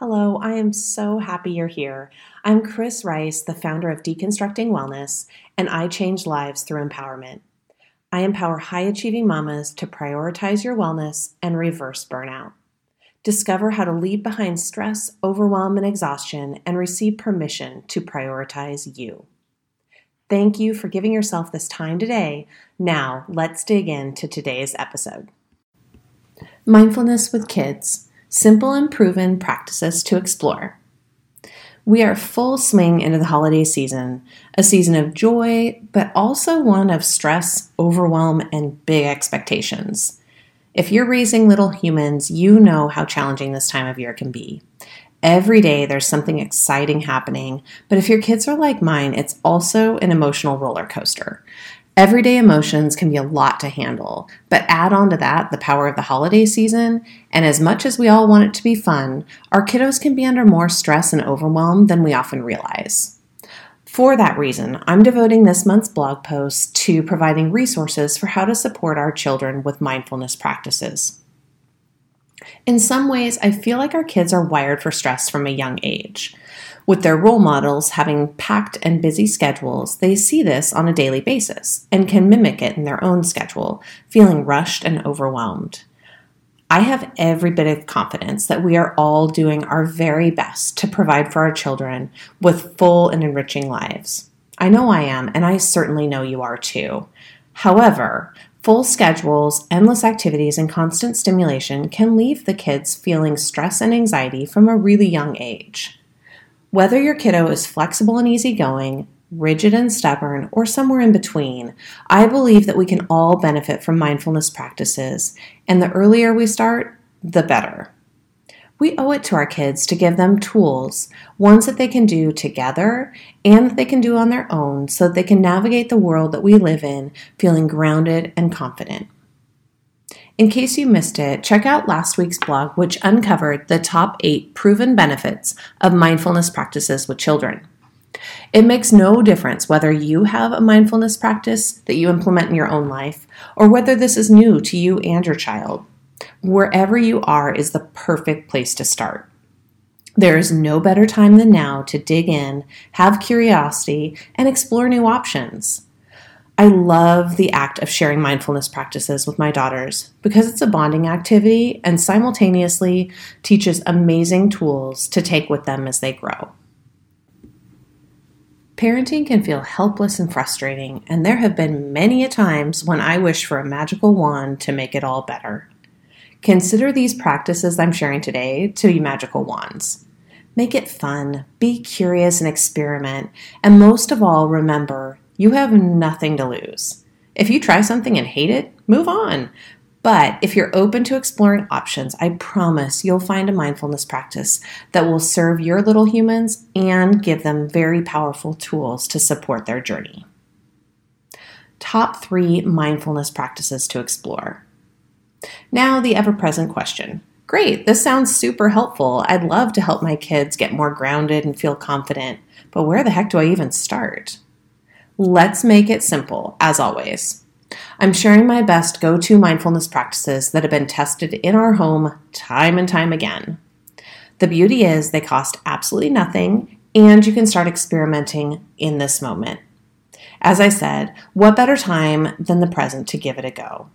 Hello, I am so happy you're here. I'm Chris Rice, the founder of Deconstructing Wellness, and I change lives through empowerment. I empower high achieving mamas to prioritize your wellness and reverse burnout. Discover how to leave behind stress, overwhelm, and exhaustion and receive permission to prioritize you. Thank you for giving yourself this time today. Now, let's dig into today's episode. Mindfulness with kids simple and proven practices to explore. We are full swing into the holiday season, a season of joy, but also one of stress, overwhelm, and big expectations. If you're raising little humans, you know how challenging this time of year can be. Every day there's something exciting happening, but if your kids are like mine, it's also an emotional roller coaster. Everyday emotions can be a lot to handle, but add on to that the power of the holiday season, and as much as we all want it to be fun, our kiddos can be under more stress and overwhelm than we often realize. For that reason, I'm devoting this month's blog post to providing resources for how to support our children with mindfulness practices. In some ways, I feel like our kids are wired for stress from a young age. With their role models having packed and busy schedules, they see this on a daily basis and can mimic it in their own schedule, feeling rushed and overwhelmed. I have every bit of confidence that we are all doing our very best to provide for our children with full and enriching lives. I know I am, and I certainly know you are too. However, full schedules, endless activities, and constant stimulation can leave the kids feeling stress and anxiety from a really young age. Whether your kiddo is flexible and easygoing, rigid and stubborn, or somewhere in between, I believe that we can all benefit from mindfulness practices, and the earlier we start, the better. We owe it to our kids to give them tools, ones that they can do together and that they can do on their own so that they can navigate the world that we live in feeling grounded and confident. In case you missed it, check out last week's blog, which uncovered the top eight proven benefits of mindfulness practices with children. It makes no difference whether you have a mindfulness practice that you implement in your own life or whether this is new to you and your child. Wherever you are is the perfect place to start. There is no better time than now to dig in, have curiosity, and explore new options. I love the act of sharing mindfulness practices with my daughters because it's a bonding activity and simultaneously teaches amazing tools to take with them as they grow. Parenting can feel helpless and frustrating, and there have been many a times when I wish for a magical wand to make it all better. Consider these practices I'm sharing today to be magical wands. Make it fun, be curious and experiment, and most of all, remember you have nothing to lose. If you try something and hate it, move on. But if you're open to exploring options, I promise you'll find a mindfulness practice that will serve your little humans and give them very powerful tools to support their journey. Top three mindfulness practices to explore. Now, the ever present question. Great, this sounds super helpful. I'd love to help my kids get more grounded and feel confident, but where the heck do I even start? Let's make it simple, as always. I'm sharing my best go to mindfulness practices that have been tested in our home time and time again. The beauty is they cost absolutely nothing, and you can start experimenting in this moment. As I said, what better time than the present to give it a go?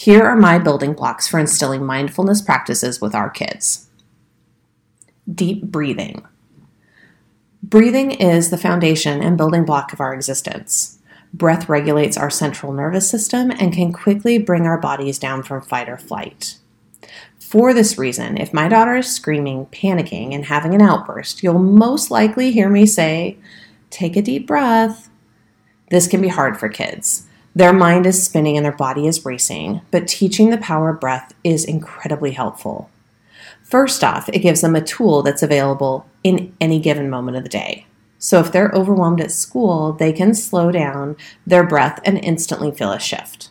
Here are my building blocks for instilling mindfulness practices with our kids deep breathing. Breathing is the foundation and building block of our existence. Breath regulates our central nervous system and can quickly bring our bodies down from fight or flight. For this reason, if my daughter is screaming, panicking, and having an outburst, you'll most likely hear me say, Take a deep breath. This can be hard for kids. Their mind is spinning and their body is racing, but teaching the power of breath is incredibly helpful. First off, it gives them a tool that's available in any given moment of the day. So if they're overwhelmed at school, they can slow down their breath and instantly feel a shift.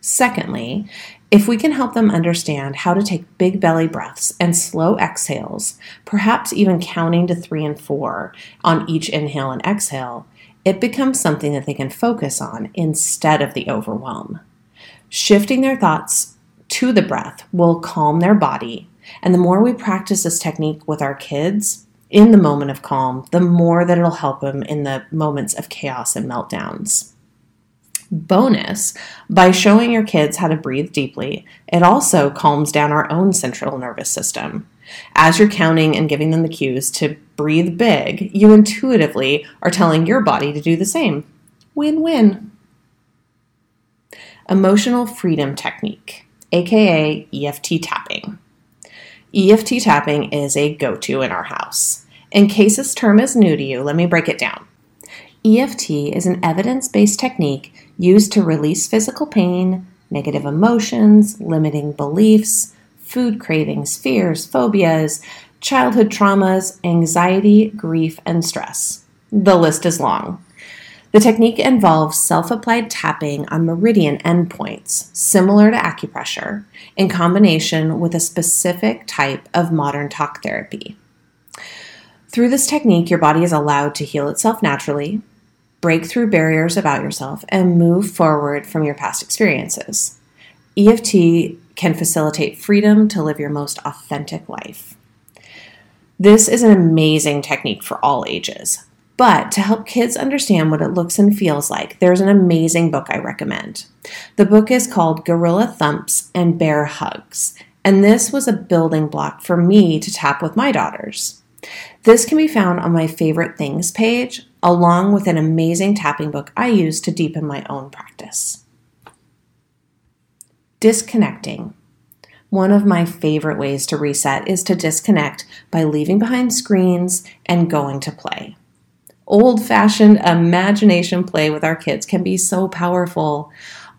Secondly, if we can help them understand how to take big belly breaths and slow exhales, perhaps even counting to three and four on each inhale and exhale, it becomes something that they can focus on instead of the overwhelm. Shifting their thoughts to the breath will calm their body And the more we practice this technique with our kids in the moment of calm, the more that it'll help them in the moments of chaos and meltdowns. Bonus, by showing your kids how to breathe deeply, it also calms down our own central nervous system. As you're counting and giving them the cues to breathe big, you intuitively are telling your body to do the same. Win win. Emotional Freedom Technique, aka EFT tapping. EFT tapping is a go to in our house. In case this term is new to you, let me break it down. EFT is an evidence based technique used to release physical pain, negative emotions, limiting beliefs, food cravings, fears, phobias, childhood traumas, anxiety, grief, and stress. The list is long. The technique involves self applied tapping on meridian endpoints, similar to acupressure, in combination with a specific type of modern talk therapy. Through this technique, your body is allowed to heal itself naturally, break through barriers about yourself, and move forward from your past experiences. EFT can facilitate freedom to live your most authentic life. This is an amazing technique for all ages. But to help kids understand what it looks and feels like, there's an amazing book I recommend. The book is called Gorilla Thumps and Bear Hugs, and this was a building block for me to tap with my daughters. This can be found on my favorite things page, along with an amazing tapping book I use to deepen my own practice. Disconnecting. One of my favorite ways to reset is to disconnect by leaving behind screens and going to play old fashioned imagination play with our kids can be so powerful.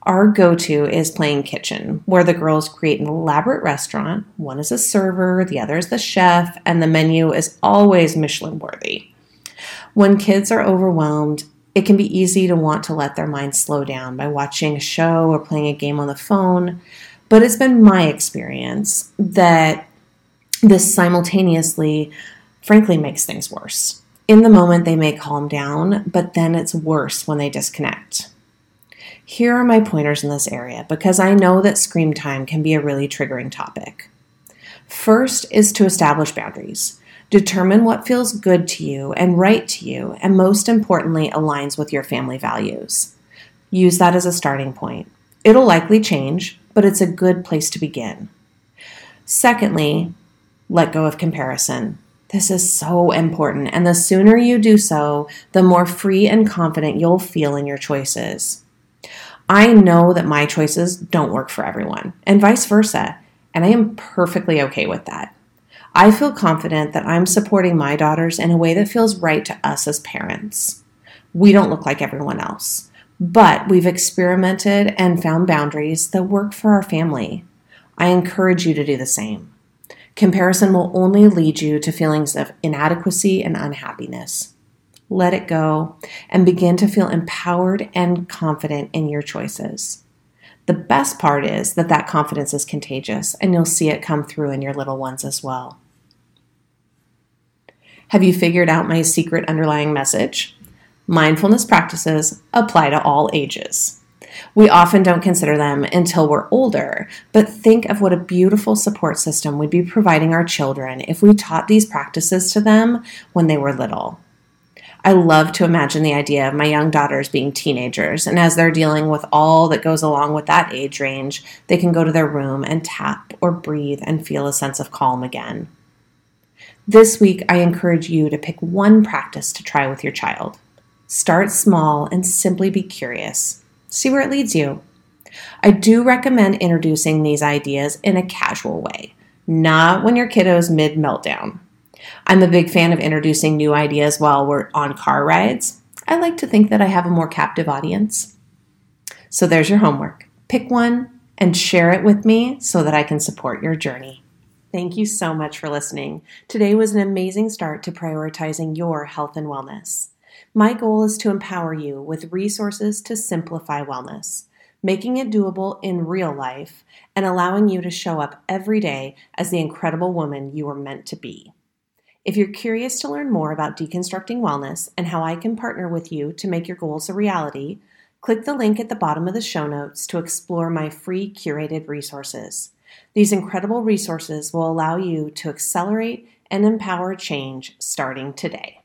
Our go to is playing kitchen, where the girls create an elaborate restaurant. One is a server, the other is the chef, and the menu is always Michelin worthy. When kids are overwhelmed, it can be easy to want to let their minds slow down by watching a show or playing a game on the phone. But it's been my experience that this simultaneously, frankly, makes things worse. In the moment, they may calm down, but then it's worse when they disconnect. Here are my pointers in this area because I know that screen time can be a really triggering topic. First is to establish boundaries. Determine what feels good to you and right to you, and most importantly, aligns with your family values. Use that as a starting point. It'll likely change, but it's a good place to begin. Secondly, let go of comparison. This is so important, and the sooner you do so, the more free and confident you'll feel in your choices. I know that my choices don't work for everyone, and vice versa, and I am perfectly okay with that. I feel confident that I'm supporting my daughters in a way that feels right to us as parents. We don't look like everyone else, but we've experimented and found boundaries that work for our family. I encourage you to do the same. Comparison will only lead you to feelings of inadequacy and unhappiness. Let it go and begin to feel empowered and confident in your choices. The best part is that that confidence is contagious and you'll see it come through in your little ones as well. Have you figured out my secret underlying message? Mindfulness practices apply to all ages. We often don't consider them until we're older, but think of what a beautiful support system we'd be providing our children if we taught these practices to them when they were little. I love to imagine the idea of my young daughters being teenagers, and as they're dealing with all that goes along with that age range, they can go to their room and tap or breathe and feel a sense of calm again. This week, I encourage you to pick one practice to try with your child. Start small and simply be curious. See where it leads you. I do recommend introducing these ideas in a casual way, not when your kiddo's mid meltdown. I'm a big fan of introducing new ideas while we're on car rides. I like to think that I have a more captive audience. So there's your homework. Pick one and share it with me so that I can support your journey. Thank you so much for listening. Today was an amazing start to prioritizing your health and wellness. My goal is to empower you with resources to simplify wellness, making it doable in real life and allowing you to show up every day as the incredible woman you are meant to be. If you're curious to learn more about deconstructing wellness and how I can partner with you to make your goals a reality, click the link at the bottom of the show notes to explore my free curated resources. These incredible resources will allow you to accelerate and empower change starting today.